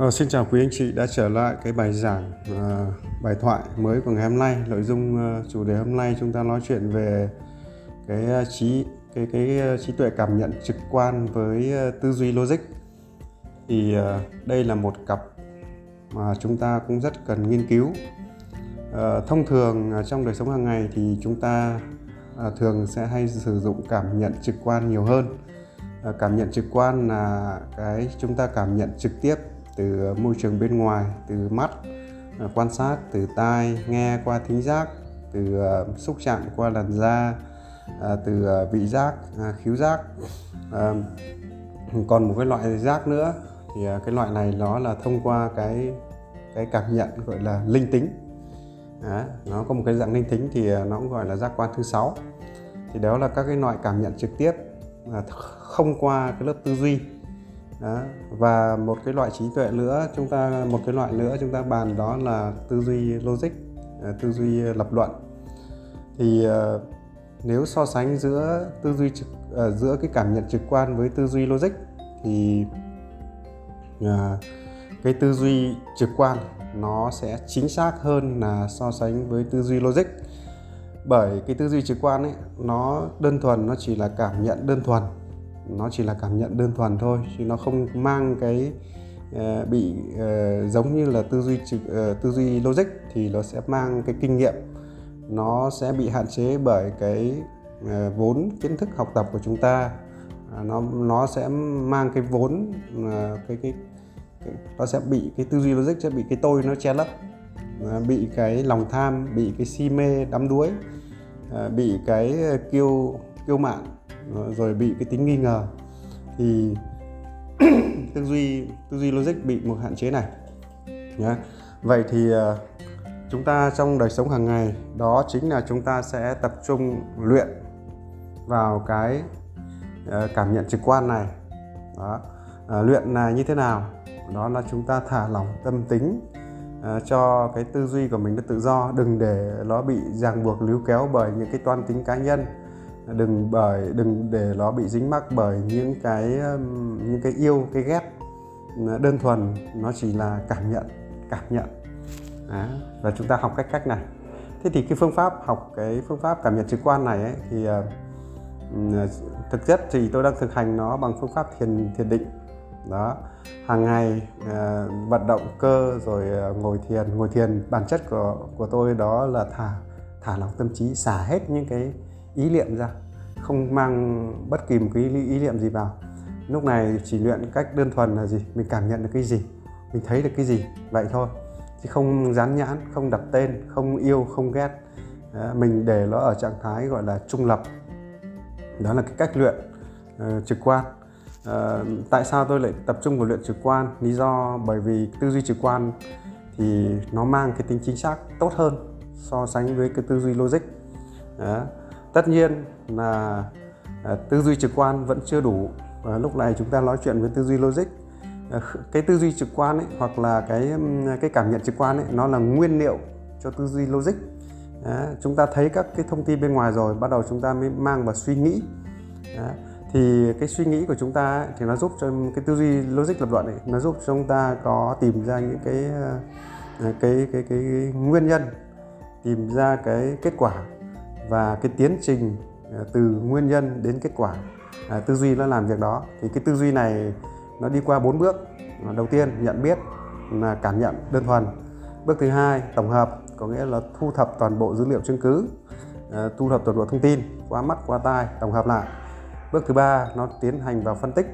À, xin chào quý anh chị đã trở lại cái bài giảng à, bài thoại mới của ngày hôm nay. Nội dung à, chủ đề hôm nay chúng ta nói chuyện về cái à, trí cái cái à, trí tuệ cảm nhận trực quan với à, tư duy logic. Thì à, đây là một cặp mà chúng ta cũng rất cần nghiên cứu. À, thông thường à, trong đời sống hàng ngày thì chúng ta à, thường sẽ hay sử dụng cảm nhận trực quan nhiều hơn. À, cảm nhận trực quan là cái chúng ta cảm nhận trực tiếp từ môi trường bên ngoài từ mắt à, quan sát từ tai nghe qua thính giác từ à, xúc chạm qua làn da à, từ vị giác khứu giác. Còn một cái loại giác nữa thì cái loại này nó là thông qua cái cái cảm nhận gọi là linh tính. Đó, nó có một cái dạng linh tính thì nó cũng gọi là giác quan thứ sáu. Thì đó là các cái loại cảm nhận trực tiếp không qua cái lớp tư duy đó. và một cái loại trí tuệ nữa, chúng ta, một cái loại nữa chúng ta bàn đó là tư duy logic à, tư duy lập luận. Thì à, nếu so sánh giữa tư duy trực à, giữa cái cảm nhận trực quan với tư duy logic thì cái tư duy trực quan nó sẽ chính xác hơn là so sánh với tư duy logic. Bởi cái tư duy trực quan ấy, nó đơn thuần, nó chỉ là cảm nhận đơn thuần nó chỉ là cảm nhận đơn thuần thôi chứ nó không mang cái uh, bị uh, giống như là tư duy uh, tư duy logic thì nó sẽ mang cái kinh nghiệm. Nó sẽ bị hạn chế bởi cái uh, vốn kiến thức học tập của chúng ta. Uh, nó nó sẽ mang cái vốn uh, cái, cái cái nó sẽ bị cái tư duy logic sẽ bị cái tôi nó che lấp. Uh, bị cái lòng tham bị cái si mê đắm đuối. Uh, bị cái kiêu kiêu mạn rồi bị cái tính nghi ngờ. Thì tư duy tư duy logic bị một hạn chế này nhé vậy thì ờ, chúng ta trong đời sống hàng ngày đó chính là chúng ta sẽ tập trung luyện vào cái ờ, cảm nhận trực quan này. Đó. À, luyện là như thế nào? Đó là chúng ta thả lỏng tâm tính cho cái tư duy của mình nó tự do đừng để nó bị ràng buộc líu kéo bởi những cái toan tính cá nhân đừng bởi đừng để nó bị dính mắc bởi những cái những cái yêu cái ghét. Đơn thuần nó chỉ là cảm nhận cảm nhận. Đó. và chúng ta học cách cách này. Thế thì cái phương pháp học cái phương pháp cảm nhận trực quan này ấy, thì uh, thực chất thì tôi đang thực hành nó bằng phương pháp thiền thiền định. Đó. Hàng ngày uh, vận động cơ rồi uh, ngồi thiền. Ngồi thiền bản chất của của tôi đó là thả thả lỏng tâm trí xả hết những cái ý niệm ra không mang bất kỳ một cái ý niệm gì vào. Lúc này chỉ luyện cách đơn thuần là gì? Mình cảm nhận được cái gì? Mình thấy được cái gì? Vậy thôi. Chứ không dán nhãn không đặt tên không yêu không ghét. Ờ, mình để nó ở trạng thái gọi là trung lập. Đó là cái cách luyện uh, trực quan. Uh, tại sao tôi lại tập trung vào luyện trực quan? Lý do bởi vì tư duy trực quan thì nó mang cái tính chính xác tốt hơn so sánh với cái tư duy logic. Đó tất nhiên là à, tư duy trực quan vẫn chưa đủ. Và lúc này chúng ta nói chuyện với tư duy logic. À, cái tư duy trực quan ấy hoặc là cái cái cảm nhận trực quan ấy nó là nguyên liệu cho tư duy logic. Đó, chúng ta thấy các cái thông tin bên ngoài rồi bắt đầu chúng ta mới mang vào suy nghĩ. Đó, thì cái suy nghĩ của chúng ta ấy, thì nó giúp cho cái tư duy logic lập luận ấy, nó giúp cho chúng ta có tìm ra những cái cái cái cái, cái nguyên nhân tìm ra cái kết quả và cái tiến trình à, từ nguyên nhân đến kết quả à, tư duy nó làm việc đó. Thì cái tư duy này nó đi qua bốn bước. Đầu tiên nhận biết là cảm nhận đơn thuần. Bước thứ hai tổng hợp có nghĩa là thu thập toàn bộ dữ liệu chứng cứ à, thu thập toàn bộ thông tin qua mắt qua tai tổng hợp lại. Bước thứ ba nó tiến hành vào phân tích.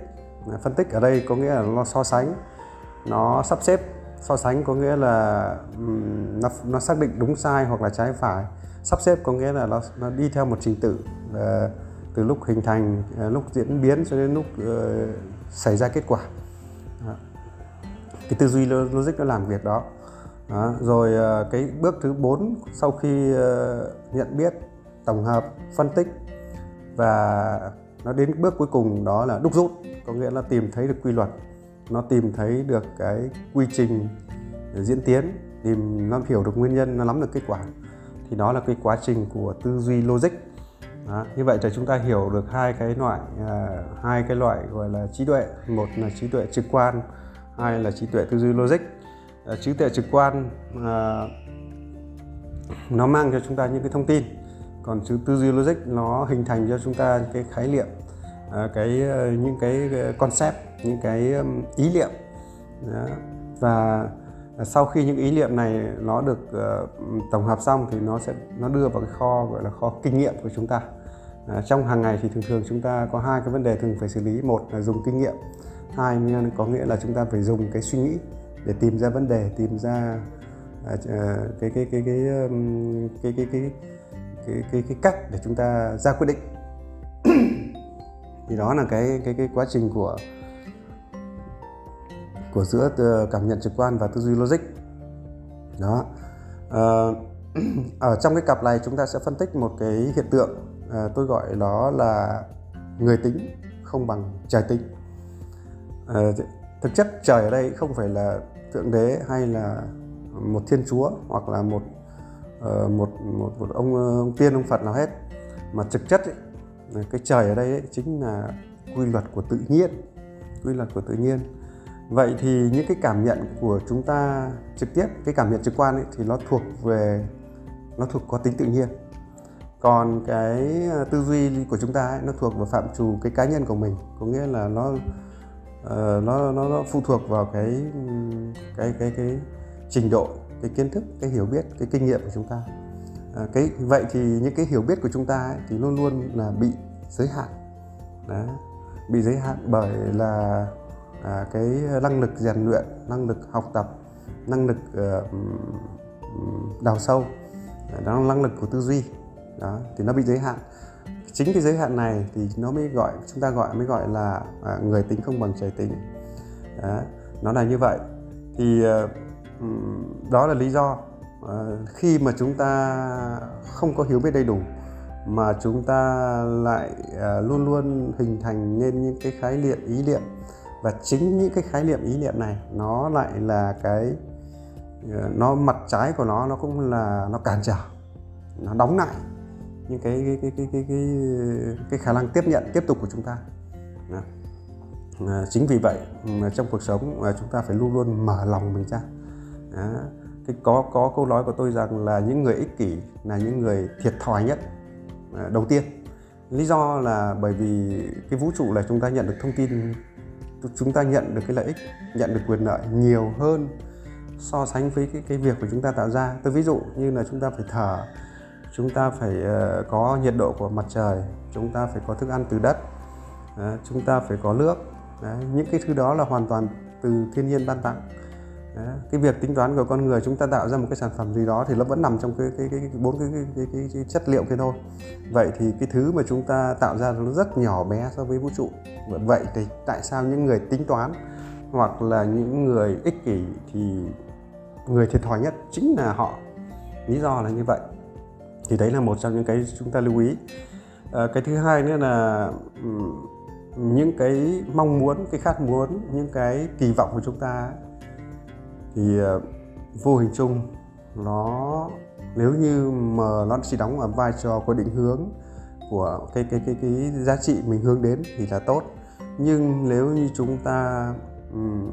À, phân tích ở đây có nghĩa là nó so sánh nó sắp xếp. So sánh có nghĩa là um, nó, nó xác định đúng sai hoặc là trái phải sắp xếp có nghĩa là nó, nó đi theo một trình tự uh, từ lúc hình thành uh, lúc diễn biến cho đến lúc uh, xảy ra kết quả đó. cái tư duy logic nó làm việc đó, đó. rồi uh, cái bước thứ 4 sau khi uh, nhận biết tổng hợp phân tích và nó đến bước cuối cùng đó là đúc rút có nghĩa là tìm thấy được quy luật nó tìm thấy được cái quy trình diễn tiến tìm nó hiểu được nguyên nhân nó nắm được kết quả thì đó là cái quá trình của tư duy logic. Đó. như vậy là chúng ta hiểu được hai cái loại à, hai cái loại gọi là trí tuệ. Một là trí tuệ trực quan hai là trí tuệ tư duy logic. À, trí tuệ trực quan à, nó mang cho chúng ta những cái thông tin. Còn chữ tư duy logic nó hình thành cho chúng ta cái khái niệm à, cái à, những cái à, concept những cái ý niệm. Và sau khi những ý niệm này nó được uh, tổng hợp xong thì nó sẽ nó đưa vào cái kho gọi là kho kinh nghiệm của chúng ta. À, trong hàng ngày thì thường thường chúng ta có hai cái vấn đề thường phải xử lý. Một là dùng kinh nghiệm hai có nghĩa là chúng ta phải dùng cái suy nghĩ để tìm ra vấn đề tìm ra uh, cái cái cái cái um, cái cái cái cái cái cái cách để chúng ta ra quyết định. Thì đó là cái cái cái quá trình của của giữa ờ, cảm nhận trực quan và tư duy logic. Đó. À, ở trong cái cặp này chúng ta sẽ phân tích một cái hiện tượng à, tôi gọi đó là người tính không bằng trời tính. À, thực chất trời ở đây không phải là thượng đế hay là một thiên chúa hoặc là một một, một một ông, ông tiên ông phật nào hết. Mà thực chất ấy, cái trời ở đây ấy, chính là quy luật của tự nhiên quy luật của tự nhiên vậy thì những cái cảm nhận của chúng ta trực tiếp cái cảm nhận trực quan ấy, thì nó thuộc về nó thuộc có tính tự nhiên còn cái à, tư duy của chúng ta ấy, nó thuộc vào phạm trù cái cá nhân của mình có nghĩa là nó uh, nó, nó nó phụ thuộc vào cái cái cái cái trình độ cái kiến thức cái hiểu biết cái kinh nghiệm của chúng ta à, cái vậy thì những cái hiểu biết của chúng ta ấy, thì luôn luôn là bị giới hạn Đó. bị giới hạn bởi là à, cái năng lực rèn luyện năng lực học tập năng lực uh, đào sâu à, đó là năng lực của tư duy đó thì nó bị giới hạn. Chính cái giới hạn này thì nó mới gọi chúng ta gọi mới gọi là à, người tính không bằng trời tính. Đó, nó là như vậy. Thì uh, đó là lý do uh, khi mà chúng ta không có hiểu biết đầy đủ mà chúng ta lại uh, luôn luôn hình thành nên những cái khái niệm ý niệm và chính những cái khái niệm ý niệm này nó lại là cái ờ, nó mặt trái của nó nó cũng là nó cản trở nó đóng lại những cái cái cái cái cái cái, cái khả năng tiếp nhận tiếp tục của chúng ta Đó. À, chính vì vậy trong cuộc sống mà chúng ta phải luôn luôn mở lòng mình ra Đó. cái có có câu nói của tôi rằng là những người ích kỷ là những người thiệt thòi nhất à, đầu tiên lý do là bởi vì cái vũ trụ là chúng ta nhận được thông tin chúng ta nhận được cái lợi ích nhận được quyền lợi nhiều hơn so sánh với cái cái việc của chúng ta tạo ra. Tôi ví dụ như là chúng ta phải thở chúng ta phải uh, có nhiệt độ của mặt trời chúng ta phải có thức ăn từ đất uh, chúng ta phải có nước. Đấy, những cái thứ đó là hoàn toàn từ thiên nhiên ban tặng. Đấy, cái việc tính toán của con người chúng ta tạo ra một cái sản phẩm gì đó thì nó vẫn nằm trong cái cái cái bốn cái, cái, cái, cái, cái chất liệu kia thôi. Vậy thì cái thứ mà chúng ta tạo ra nó rất nhỏ bé so với vũ trụ. Vậy thì tại sao những người tính toán hoặc là những người ích kỷ thì người thiệt thòi nhất chính là họ? Lý do là như vậy. Thì đấy là một trong những cái chúng ta lưu ý. À, cái thứ hai nữa là những cái mong muốn cái khát muốn những cái kỳ vọng của chúng ta thì ờ, vô hình chung nó nếu như mà nó chỉ đóng ở vai trò của định hướng của cái cái cái cái giá trị mình hướng đến thì là tốt. Nhưng nếu như chúng ta um,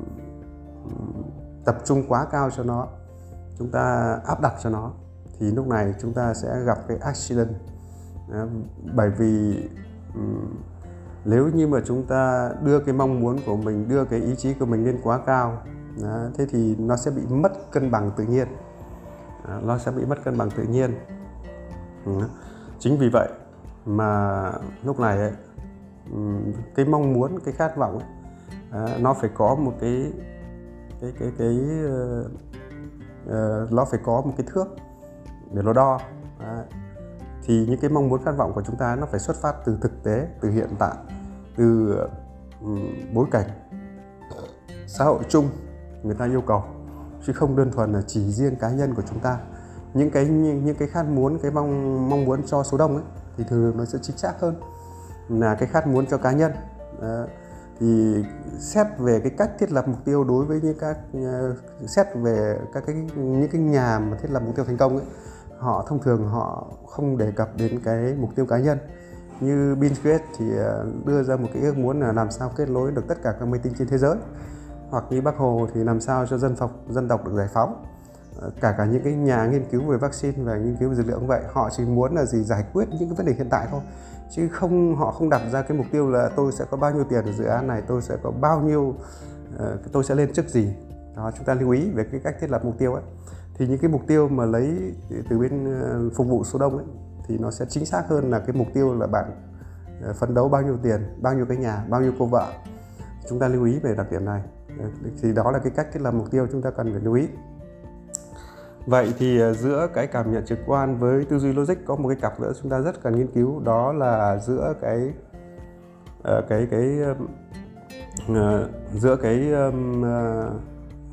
tập trung quá cao cho nó chúng ta áp đặt cho nó thì lúc này chúng ta sẽ gặp cái accident. Bởi vì um, nếu như mà chúng ta đưa cái mong muốn của mình đưa cái ý chí của mình lên quá cao đó, thế thì nó sẽ bị mất cân bằng tự nhiên đó, nó sẽ bị mất cân bằng tự nhiên đó. chính vì vậy mà lúc này ấy, cái mong muốn cái khát vọng ấy, à, nó phải có một cái cái cái cái uh, nó phải có một cái thước để nó đo Đấy. thì những cái mong muốn khát vọng của chúng ta nó phải xuất phát từ thực tế từ hiện tại từ um, bối cảnh xã hội chung người ta yêu cầu. Chứ không đơn thuần là chỉ riêng cá nhân của chúng ta. Những cái những, cái khát muốn cái mong mong muốn cho số đông ấy thì thường nó sẽ chính xác hơn là cái khát muốn cho cá nhân. Đó. thì xét về cái cách thiết lập mục tiêu đối với những các ờ, xét về các cái những cái nhà mà thiết lập mục tiêu thành công ấy họ thông thường họ không đề cập đến cái mục tiêu cá nhân. Như Bill Gates thì ờ, đưa ra một cái ước muốn là làm sao kết nối được tất cả các máy tính trên thế giới hoặc như bác hồ thì làm sao cho dân tộc dân tộc được giải phóng. Ờ, cả cả những cái nhà nghiên cứu về vaccine và nghiên cứu về dược liệu cũng vậy. Họ chỉ muốn là gì? Giải quyết những cái vấn đề hiện tại thôi. Chứ không, họ không đặt ra cái mục tiêu là tôi sẽ có bao nhiêu tiền ở dự án này, tôi sẽ có bao nhiêu ờ, tôi sẽ lên chức gì. Đó, chúng ta lưu ý về cái cách thiết lập mục tiêu ấy. Thì những cái mục tiêu mà lấy từ bên ờ, phục vụ số đông ấy, thì nó sẽ chính xác hơn là cái mục tiêu là bạn phấn đấu bao nhiêu tiền, bao nhiêu cái nhà, bao nhiêu cô vợ. Chúng ta lưu ý về đặc điểm này thì đó là cái cách thiết lập mục tiêu chúng ta cần phải lưu ý. Vậy thì ờ, giữa cái cảm nhận trực quan với tư duy logic có một cái cặp nữa chúng ta rất cần nghiên cứu, đó là giữa cái ờ, cái cái ờ, giữa cái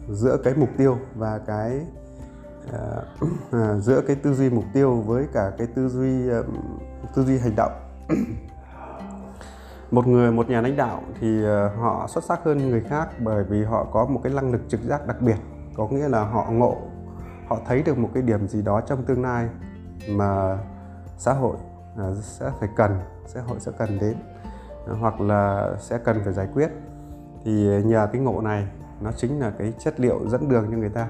giữa cái mục tiêu và cái à, giữa cái tư duy mục tiêu với cả cái tư duy tư duy hành động một người, một nhà lãnh đạo thì ờ, họ xuất sắc hơn người khác bởi vì họ có một cái năng lực trực giác đặc biệt. Có nghĩa là họ ngộ, họ thấy được một cái điểm gì đó trong tương lai mà xã hội ờ, sẽ phải cần, xã hội sẽ cần đến ờ, hoặc là sẽ cần phải giải quyết. Thì nhờ cái ngộ này, nó chính là cái chất liệu dẫn đường cho người ta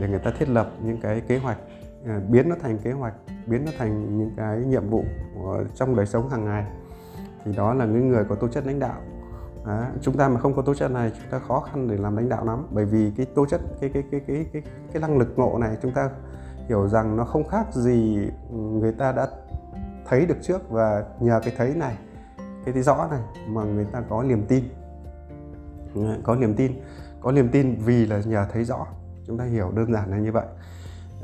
để người ta thiết lập những cái kế hoạch biến nó thành kế hoạch, biến nó thành những cái nhiệm vụ trong đời sống hàng ngày thì đó là những người có tố chất lãnh đạo. Đó. chúng ta mà không có tố chất này chúng ta khó khăn để làm lãnh đạo lắm. Bởi vì cái tố chất cái cái cái cái cái cái năng lực ngộ này chúng ta hiểu rằng nó không khác gì người ta đã thấy được trước và nhờ cái thấy này cái thấy rõ này mà người ta có niềm tin. Có niềm tin. Có niềm tin vì là nhờ thấy rõ. Chúng ta hiểu đơn giản là như vậy.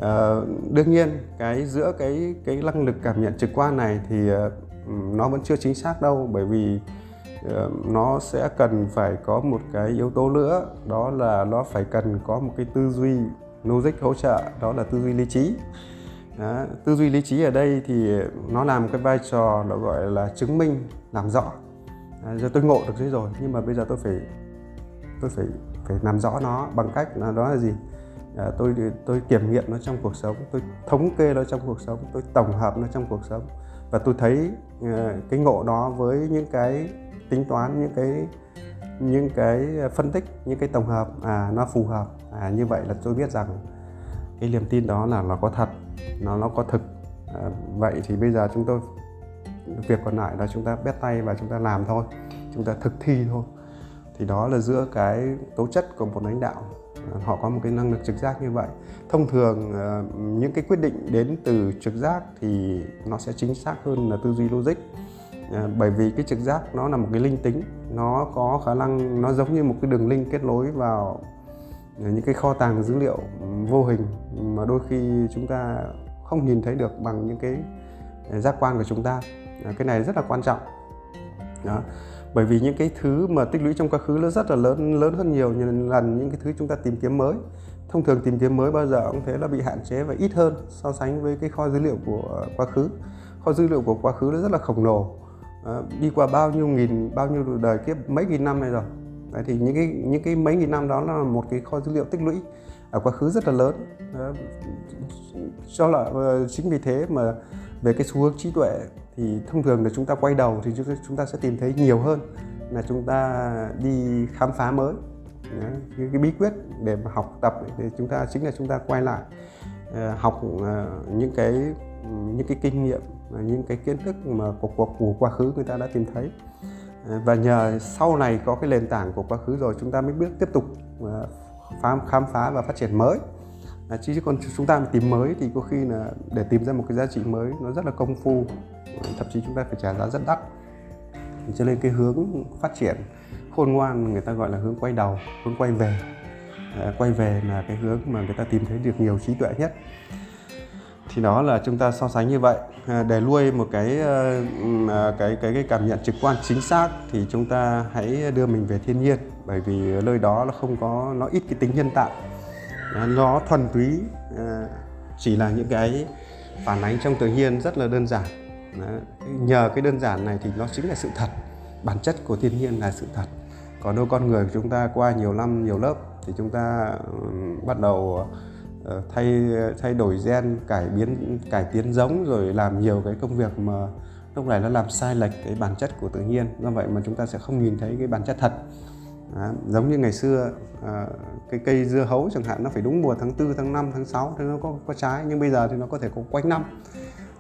À, đương nhiên cái giữa cái cái năng lực cảm nhận trực quan này thì ờ, nó vẫn chưa chính xác đâu bởi vì ờ, nó sẽ cần phải có một cái yếu tố nữa đó là nó phải cần có một cái tư duy logic hỗ trợ đó là tư duy lý trí. Đó, tư duy lý trí ở đây thì nó làm cái vai trò nó gọi là chứng minh làm rõ. À, giờ tôi ngộ được thế rồi nhưng mà bây giờ tôi phải tôi phải phải làm rõ nó bằng cách là đó là gì? À, tôi tôi kiểm nghiệm nó trong cuộc sống tôi thống kê nó trong cuộc sống tôi tổng hợp nó trong cuộc sống và tôi thấy ờ, cái ngộ đó với những cái tính toán những cái những cái phân tích những cái tổng hợp à nó phù hợp à, như vậy là tôi biết rằng cái niềm tin đó là nó có thật nó nó có thực. À, vậy thì bây giờ chúng tôi việc còn lại là chúng ta bét tay và chúng ta làm thôi chúng ta thực thi thôi. Thì đó là giữa cái tố chất của một lãnh đạo họ có một cái năng lực trực giác như vậy. Thông thường ờ, những cái quyết định đến từ trực giác thì nó sẽ chính xác hơn là tư duy logic. Ờ, bởi vì cái trực giác nó là một cái linh tính, nó có khả năng, nó giống như một cái đường link kết nối vào ờ, những cái kho tàng dữ liệu vô hình mà đôi khi chúng ta không nhìn thấy được bằng những cái giác quan của chúng ta. Cái này rất là quan trọng. Đó bởi vì những cái thứ mà tích lũy trong quá khứ nó rất là lớn lớn hơn nhiều lần những cái thứ chúng ta tìm kiếm mới. Thông thường tìm kiếm mới bao giờ cũng thế là bị hạn chế và ít hơn so sánh với cái kho dữ liệu của quá khứ. Kho dữ liệu của quá khứ nó rất là khổng lồ. À, đi qua bao nhiêu nghìn bao nhiêu đời kiếp mấy nghìn năm này rồi. Đấy, thì những cái những cái mấy nghìn năm đó là một cái kho dữ liệu tích lũy ở quá khứ rất là lớn. À, cho là ờ, chính vì thế mà về cái xu hướng trí tuệ thì thông thường là chúng ta quay đầu thì chúng ta sẽ tìm thấy nhiều hơn là chúng ta đi khám phá mới. Đấy, cái, cái bí quyết để mà học tập thì chúng ta chính là chúng ta quay lại ờ, học ờ, những cái những cái kinh nghiệm những cái kiến thức mà của, của, của quá khứ người ta đã tìm thấy. Ờ, và nhờ sau này có cái nền tảng của quá khứ rồi chúng ta mới biết tiếp tục khám phá, khám phá và phát triển mới. Chứ còn chúng ta tìm mới thì có khi là để tìm ra một cái giá trị mới nó rất là công phu thậm chí chúng ta phải trả giá rất đắt. Cho nên cái hướng phát triển khôn ngoan người ta gọi là hướng quay đầu hướng quay về. À, quay về là cái hướng mà người ta tìm thấy được nhiều trí tuệ nhất. Thì đó là chúng ta so sánh như vậy. À, để nuôi một cái ờ, à, cái cái cái cảm nhận trực quan chính xác thì chúng ta hãy đưa mình về thiên nhiên. Bởi vì nơi đó nó không có nó ít cái tính nhân tạo. À, nó thuần túy à, chỉ là những cái phản ánh trong tự nhiên rất là đơn giản nhờ cái đơn giản này thì nó chính là sự thật. Bản chất của thiên nhiên là sự thật. Còn đâu con người của chúng ta qua nhiều năm nhiều lớp thì chúng ta bắt đầu ờ, thay thay đổi gen cải biến cải tiến giống rồi làm nhiều cái công việc mà lúc này nó làm sai lệch cái bản chất của tự nhiên. Do vậy mà chúng ta sẽ không nhìn thấy cái bản chất thật. Đó, giống như ngày xưa à, cái cây dưa hấu chẳng hạn nó phải đúng mùa tháng 4, tháng 5, tháng 6 thì nó có có trái. Nhưng bây giờ thì nó có thể có quanh năm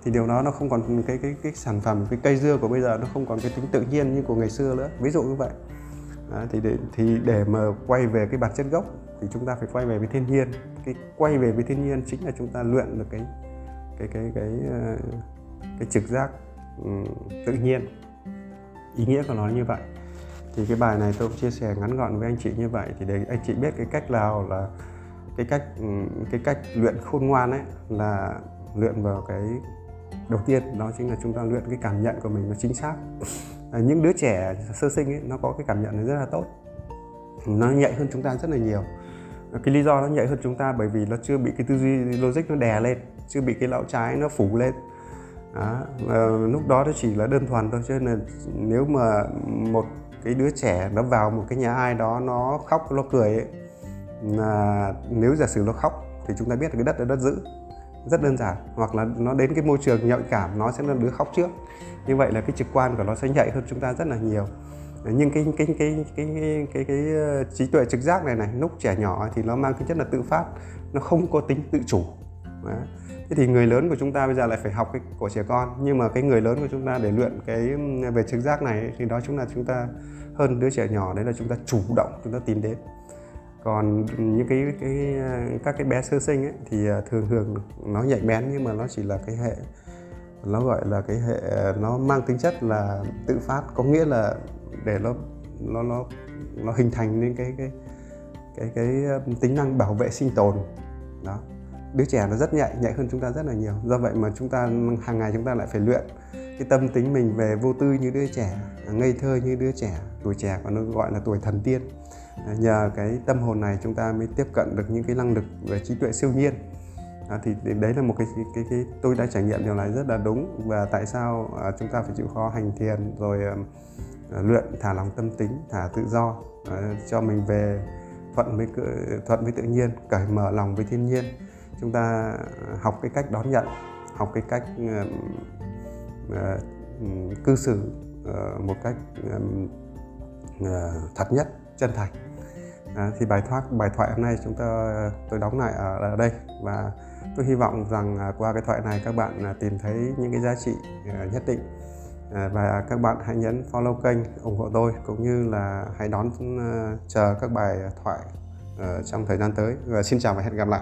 thì điều đó nó không còn cái cái cái sản phẩm cái cây dưa của bây giờ nó không còn cái tính tự nhiên như của ngày xưa nữa. Ví dụ như vậy. À, thì để thì để mà quay về cái bản chất gốc thì chúng ta phải quay về với thiên nhiên. Cái quay về với thiên nhiên chính là chúng ta luyện được cái cái cái cái cái, cái trực giác um, tự nhiên. Ý nghĩa của nó như vậy. Thì cái bài này tôi cũng chia sẻ ngắn gọn với anh chị như vậy. Thì để anh chị biết cái cách nào là cái cách ừ, cái cách luyện khôn ngoan ấy là luyện vào cái đầu tiên đó chính là chúng ta luyện cái cảm nhận của mình nó chính xác. À, những đứa trẻ sơ sinh ấy nó có cái cảm nhận rất là tốt. Nó nhạy hơn chúng ta rất là nhiều. À, cái lý do nó nhạy hơn chúng ta bởi vì nó chưa bị cái tư duy logic nó đè lên chưa bị cái lão trái nó phủ lên. Đó. À, lúc đó nó chỉ là đơn thuần thôi cho nên là nếu mà một cái đứa trẻ nó vào một cái nhà ai đó nó khóc nó cười ấy, là nếu giả sử nó khóc thì chúng ta biết là cái đất là đất giữ rất đơn giản hoặc là nó đến cái môi trường nhạy cảm nó sẽ là đứa khóc trước. Như vậy là cái trực quan của nó sẽ nhạy hơn chúng ta rất là nhiều. Nhưng cái cái cái cái cái cái, cái, cái trí tuệ trực giác này này lúc trẻ nhỏ thì nó mang tính chất là tự phát nó không có tính tự chủ. Đấy. thế thì người lớn của chúng ta bây giờ lại phải học cái của trẻ con. Nhưng mà cái người lớn của chúng ta để luyện cái về trực giác này thì đó chúng là chúng ta hơn đứa trẻ nhỏ đấy là chúng ta chủ động chúng ta tìm đến còn những cái cái các cái bé sơ sinh ấy, thì à, thường thường nó nhạy bén nhưng mà nó chỉ là cái hệ nó gọi là cái hệ nó mang tính chất là tự phát có nghĩa là để nó nó nó nó hình thành nên cái cái cái cái tính năng bảo vệ sinh tồn. Đó. Đứa trẻ nó rất nhạy nhạy hơn chúng ta rất là nhiều. Do vậy mà chúng ta hàng ngày chúng ta lại phải luyện cái tâm tính mình về vô tư như đứa trẻ ngây thơ như đứa trẻ tuổi trẻ còn nó gọi là tuổi thần tiên. À, nhờ cái tâm hồn này chúng ta mới tiếp cận được những cái năng lực về trí tuệ siêu nhiên. À, thì đấy là một cái, cái cái cái tôi đã trải nghiệm điều này rất là đúng. Và tại sao à, chúng ta phải chịu khó hành thiền rồi à, à luyện thả lòng tâm tính thả tự do à, cho mình về thuận với thuận với tự nhiên cởi mở lòng với thiên nhiên. Chúng ta à, học cái cách đón nhận học cái cách à, à, cư xử à, một cách à, thật nhất chân thành. À, thì bài thoại bài thoại hôm nay chúng ta tôi đóng lại ở, ở đây. Và tôi hy vọng rằng à, qua cái thoại này các bạn à, tìm thấy những cái giá trị à, nhất định. Và các bạn hãy nhấn follow kênh ủng hộ tôi cũng như là hãy đón chờ các bài thoại ờ, trong thời gian tới. Và xin chào và hẹn gặp lại.